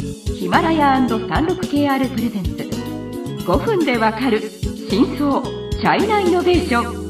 ヒマラヤ &36KR プレゼンツ。5分でわかる真相チャイナイノベーション。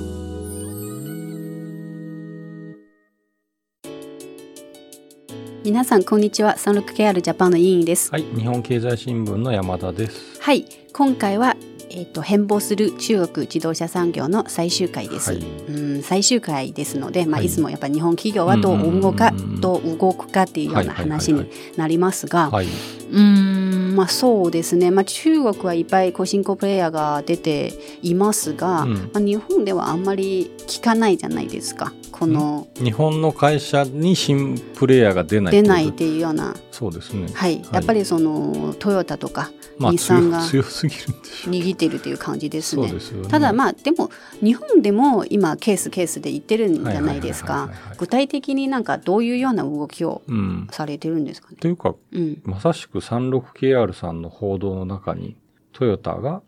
皆さんこんにちは。36KR ジャパンの委員です。はい、日本経済新聞の山田です。はい今回はえっ、と変貌する中国自動車産業の最終回です、はい。うん最終回ですので、まあ、はい。いつもやっぱり日本企業はどう動くか、動くかっていうような話になりますが、はい、うーんまあそうですね、まあ、中国はいっぱい新興プレイヤーが出ていますが、うん。まあ、日本ではあんまり聞かないじゃないですか。この日本の会社に新プレイヤーが出ないっ出ないってていうような、そうですね。はい、やっぱりそのトヨタとかまあ日産が。握ってるという感じですね。ただまあでも日本でも今ケースケースで言ってるんじゃないですか具体的になんかどういうような動きをうん。されてるんですかね？というか、うん、まさしく 36KR さんの報道の中に、トヨタが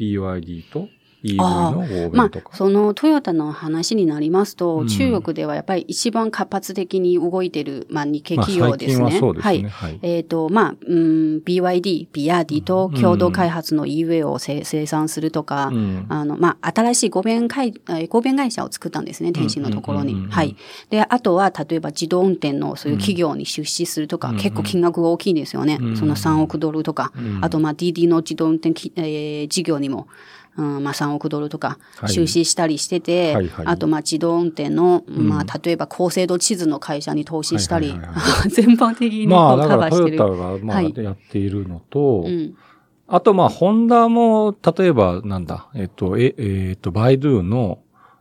BYD と EV の合ま弁とか。あそのトヨタの話になりますと、うん中国ではやっぱり一番活発的に動いてる、まあ、日系まあ企業ですね。はそうですはいね。はい。えっ、と、まあ、うん、BYD、ビヤーディと共同開発の EV をせ生産するとか、うんあの、まあ、新しい合弁会、えー合弁会社を作ったんですね、天津のところに。うんうんうんうんはい。で、あとは、例えば自動運転のそういう企業に出資するとか、うん結構金額が大きいんですよね。うんその3億ドルとか、うんあと、まあ、DD の自動運転き、えー事業にも、うん、まあ、3億ドルとかはい。出資したりしてて、はいはい。あと、まあ、自動運転の、まうん。あ、例えば高精度地図の会社に投資したり、はいはいはい 全般的にまあ、だからトヨ。タがまあはい。やっているのと、うん。あと、まあ、ホンダも、例えば、なんだ、えっと、え、えっと、バイドゥの、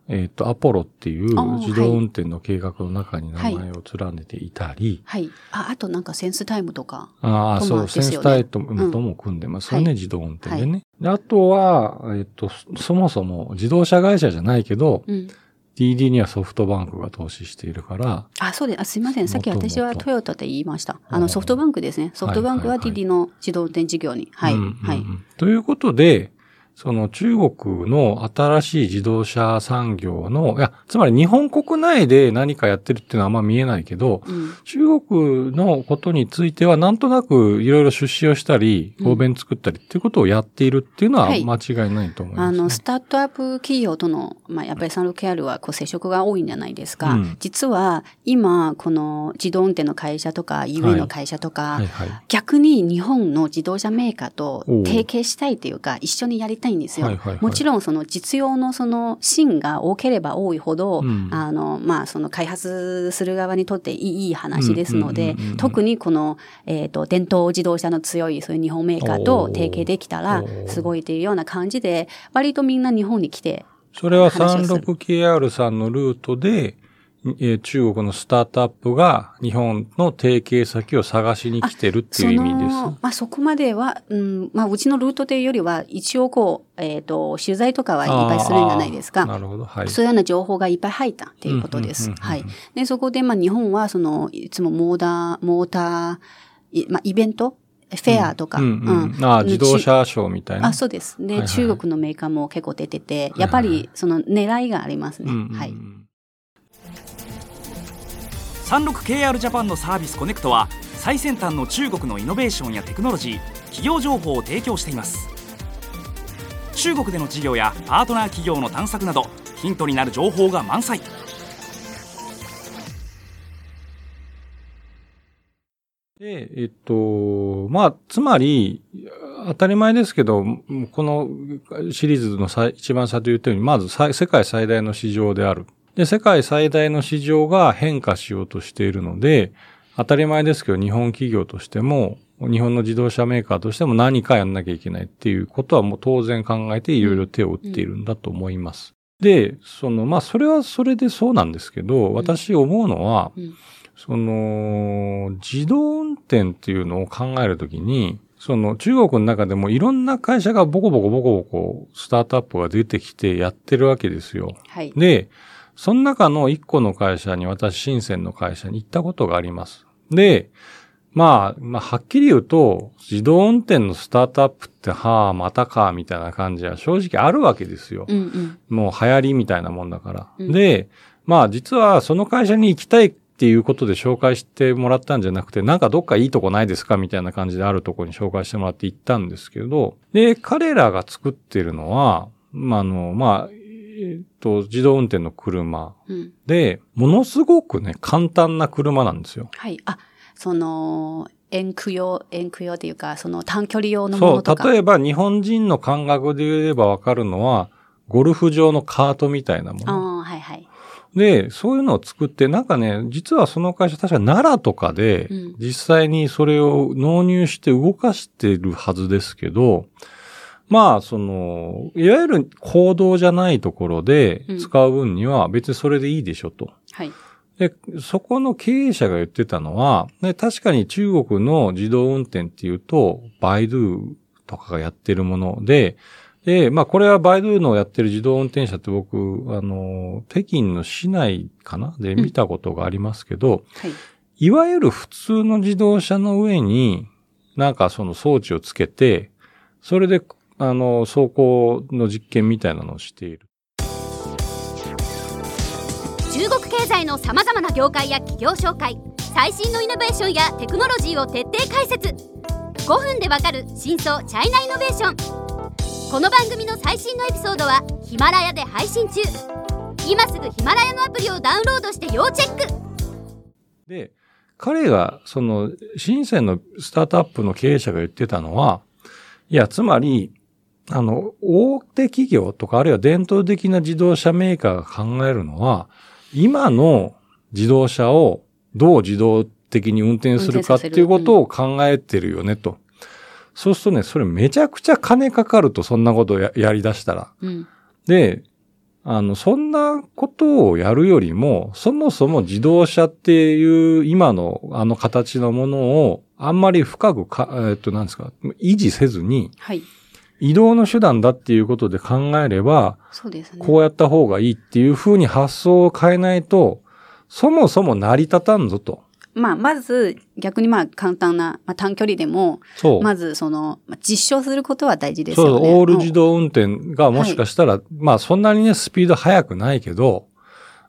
えっと、アポロっていう自動運転の計画の中に名前を連ねていたり、はい。あ、あとなんかセンスタイムとか。ああ、とそう、センスタイトうんとも組んでますよね、はい自動運転でね。であとは、えっと、そそもそも自動車会社じゃないけど、うん。DD にはソフトバンクが投資しているから、あ、そうです。あすいません。さっき私はトヨタで言いました。あの、ソフトバンクですね。ソフトバンクははいはいはい DD の自動運転事業に。はい。うんうんうんはい。ということで、その中国の新しい自動車産業の、いや、つまり日本国内で何かやってるっていうのはあんま見えないけど、うん。中国のことについてはなんとなくいろいろ出資をしたり、うん合弁作ったりっていうことをやっているっていうのははい間違いないと思います、ねあの、スタートアップ企業との、まあ、やっぱり 36KR はこう接触が多いんじゃないですか。うん実は、今、この自動運転の会社とか、EV の会社とか、はいはい。逆に日本の自動車メーカーと提携したいというか、一緒にやりたいんですよ。はいはいはい。もちろんその実用のその芯が多ければ多いほど、うん。あの、まあその開発する側にとっていいいい話ですので特にこの、えっ、と、伝統自動車の強いそういう日本メー。カーと提携できたらすごいというような感じで、割とみんな日本に来て、それは話をする。36KR さんのルートで、えー中国のスタートアップが日本の提携先を探しに来てるっていう意味です。その、まあ、そこまでは、うん、まあ、うちのルートというよりは、一応こう、えっ、と、取材とかはいっぱいするんじゃないですか。あーなるほど。はい。そういうような情報がいっぱい入ったっていうことです。はい。で、そこで、まあ、日本は、その、いつもモーダー、モーター、いまあ、イベント？フェアとか、ああ自動車ショーみたいな？あ、そうです。で、中国のメーカーも結構出てて、やっぱり、その狙いがありますね。はい。36KR ジャパンのサービスコネクトは最先端の中国のイノベーションやテクノロジー企業情報を提供しています中国での事業やパートナー企業の探索などヒントになる情報が満載で、えっと、まあ、つまり、当たり前ですけど、このシリーズの一番最初言ったように、まず世界最大の市場である。で、世界最大の市場が変化しようとしているので、当たり前ですけど、日本企業としても、日本の自動車メーカーとしても何かやんなきゃいけないっていうことはもう当然考えていろいろ手を打っているんだと思います。で、その、まあ、それはそれでそうなんですけど、私思うのは、うんその、自動運転っていうのを考えるときに、その中国の中でもいろんな会社がボコボコボコボコスタートアップが出てきてやってるわけですよ。はい。で、その中の一個の会社に私、深センの会社に行ったことがあります。で、まあ、まあ、はっきり言うと、自動運転のスタートアップって、はあ、またか、みたいな感じは正直あるわけですよ。うんうん。もう流行りみたいなもんだから。うんで、まあ実はその会社に行きたいっていうことで紹介してもらったんじゃなくて、なんかどっかいいとこないですかみたいな感じであるとこに紹介してもらって行ったんですけど、で、彼らが作ってるのは、まあ、あの、まあ、えっと、自動運転の車うん。で、ものすごくね、簡単な車なんですよ。はい。あ、その、遠駆用、遠駆用っていうか、その短距離用のもそう、のとか。例えば日本人の感覚で言えばわかるのは、ゴルフ場のカートみたいなもあの。あ、はいはい。で、そういうのを作って、なんかね、実はその会社、確か奈良とかでうん、実際にそれを納入して動かしてるはずですけど、まあ、その、いわゆる行動じゃないところでうん使う分には別にそれでいいでしょと。はい。で、そこの経営者が言ってたのは、ね、確かに中国の自動運転っていうと、バイドゥとかがやってるもので、で、まあこれはバイドゥのやってる自動運転車って僕、あの、北京の市内かな？で見たことがありますけど、はい。いわゆる普通の自動車の上に、なんかその装置をつけて、それで、あの、走行の実験みたいなのをしている。中国経済のさまざまな業界や企業紹介最新のイノベーションやテクノロジーを徹底解説。5分でわかる真相チャイナイノベーション。この番組の最新のエピソードはヒマラヤで配信中。今すぐヒマラヤのアプリをダウンロードして要チェック。で、彼が、その、深センのスタートアップの経営者が言ってたのは、いや、つまり、あの、大手企業とか、あるいは伝統的な自動車メーカーが考えるのは、今の自動車をどう自動的に運転するかっていうことを考えてるよね、と。そうするとね、それめちゃくちゃ金かかると、そんなことをややり出したら。うん。で、あの、そんなことをやるよりも、そもそも自動車っていう今のあの形のものをあんまり深くか、えっと、なんですか、維持せずにはい。移動の手段だっていうことで考えれば、そうですね。こうやった方がいいっていうふうに発想を変えないと、そもそも成り立たんぞと。まあ、まず、逆にまあ、簡単な、まあ、短距離でも、そう。まず、その、まあ実証することは大事ですそう、よね。オール自動運転がもしかしたら、まあそんなにね、スピード速くないけど、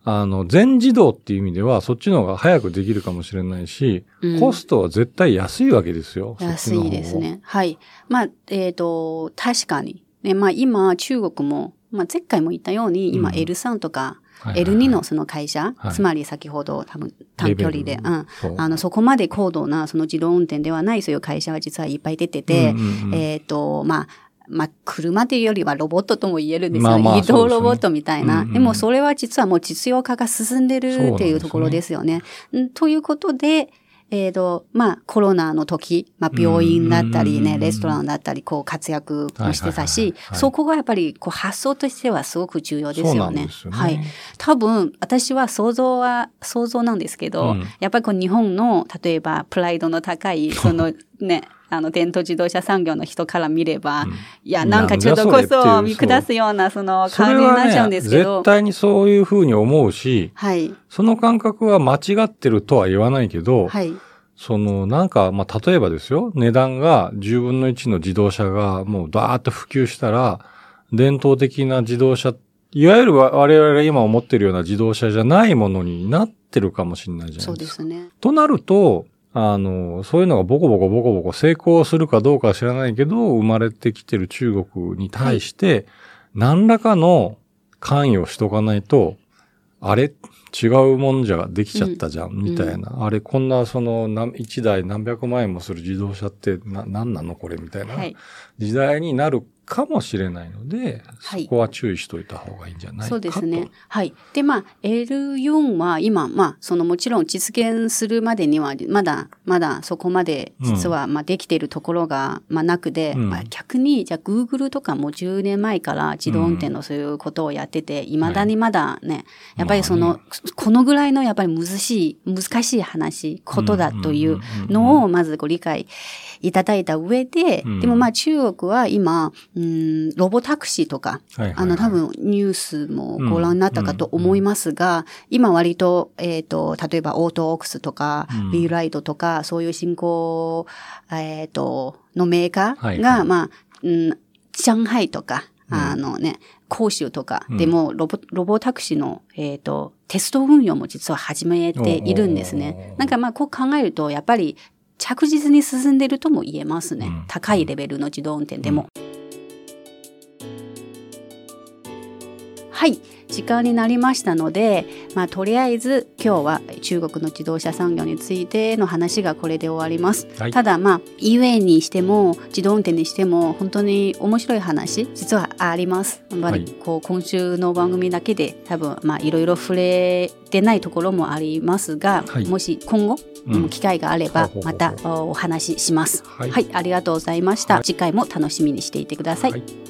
あの、全自動っていう意味では、そっちの方が早くできるかもしれないし、うんコストは絶対安いわけですよ。安いです。ね。はい。まあ、えっ、と、確かに。ね、まあ今、中国も、まあ前回も言ったように、今うん L3 とか、はいはいはい L2 のその会社、はいつまり先ほど多分短距離で、うん。あの、そこまで高度なその自動運転ではないそういう会社は実はいっぱい出てて、うんうんうんえっ、と、まあ、まあ、車というよりはロボットとも言えるんですよ。まあまあ移動ロボットみたいな。ででもそれは実はもう実用化が進んでるっていうところですよね。うんということで、えっ、と、まあ、コロナの時、まあ、病院だったりね、レストランだったり、こう、活躍もしてたしそこがやっぱり、こう、発想としてはすごく重要ですよね。よね。はい。多分、私は想像は、想像なんですけど、うんやっぱりこう日本の、例えば、プライドの高い、そのね、あの、伝統自動車産業の人から見れば、うんいや、なんかちょっとこそ見下すような、その感じになっちゃうんですけど、絶対にそういうふうに思うし、はい。その感覚は間違ってるとは言わないけど、はい。その、なんか、まあ、例えばですよ、値段が10分の1の自動車がもうダーッと普及したら、伝統的な自動車、いわゆる我々が今思ってるような自動車じゃないものになってるかもしれないじゃそないでか。うですすね。となると、あの、そういうのがボコボコボコボコ成功するかどうかは知らないけど、生まれてきてる中国に対して、何らかの関与しとかないと、あれ？違うもんじゃできちゃったじゃん、みたいな。あれ、こんなその、何一台何百万円もする自動車って、な、何なの？これみたいなはい。時代になるかもしれないので、はい。そこは注意しといた方がいいんじゃないかと。そうですね。はい。で、まあ、L4 は今、まあ、そのもちろん実現するまでには、まだ、まだそこまで実は、まあ、できているところが、まあ、なくで、うん。まあ、逆に、じゃあ、Google とかも10年前から自動運転のそういうことをやってて、未だにまだね、やっぱりその、まあこのぐらいのやっぱり難しい、難しい話、ことだというのを、まずご理解いただいた上で、うん。でもまあ、中国は今、うん、ロボタクシーとか、はいはいはい。あの、多分ニュースもご覧になったかと思いますが、今割と、えっ、と、例えばオートオークスとか、うん B ライドとか、そういう新興、えっ、と、のメーカーが、はいはい。まあ、うん、上海とか、あのね、講習とか、でもロボ、ロボタクシーの、えっ、と、テスト運用も実は始めているんですね。なんかまあ、こう考えると、やっぱり着実に進んでるとも言えますね。うん。高いレベルの自動運転でも。はい。時間になりましたので、まあ、とりあえず今日は中国の自動車産業についての話がこれで終わります。はいただまあ EWAY にしても自動運転にしても本当に面白い話実はあります。やっぱりはいこう今週の番組だけで多分まあいろいろ触れてないところもありますが、はいもし今後、うん機会があればまたおお話しします。はいはい、ありがとうございました。はい次回も楽しみにしていてください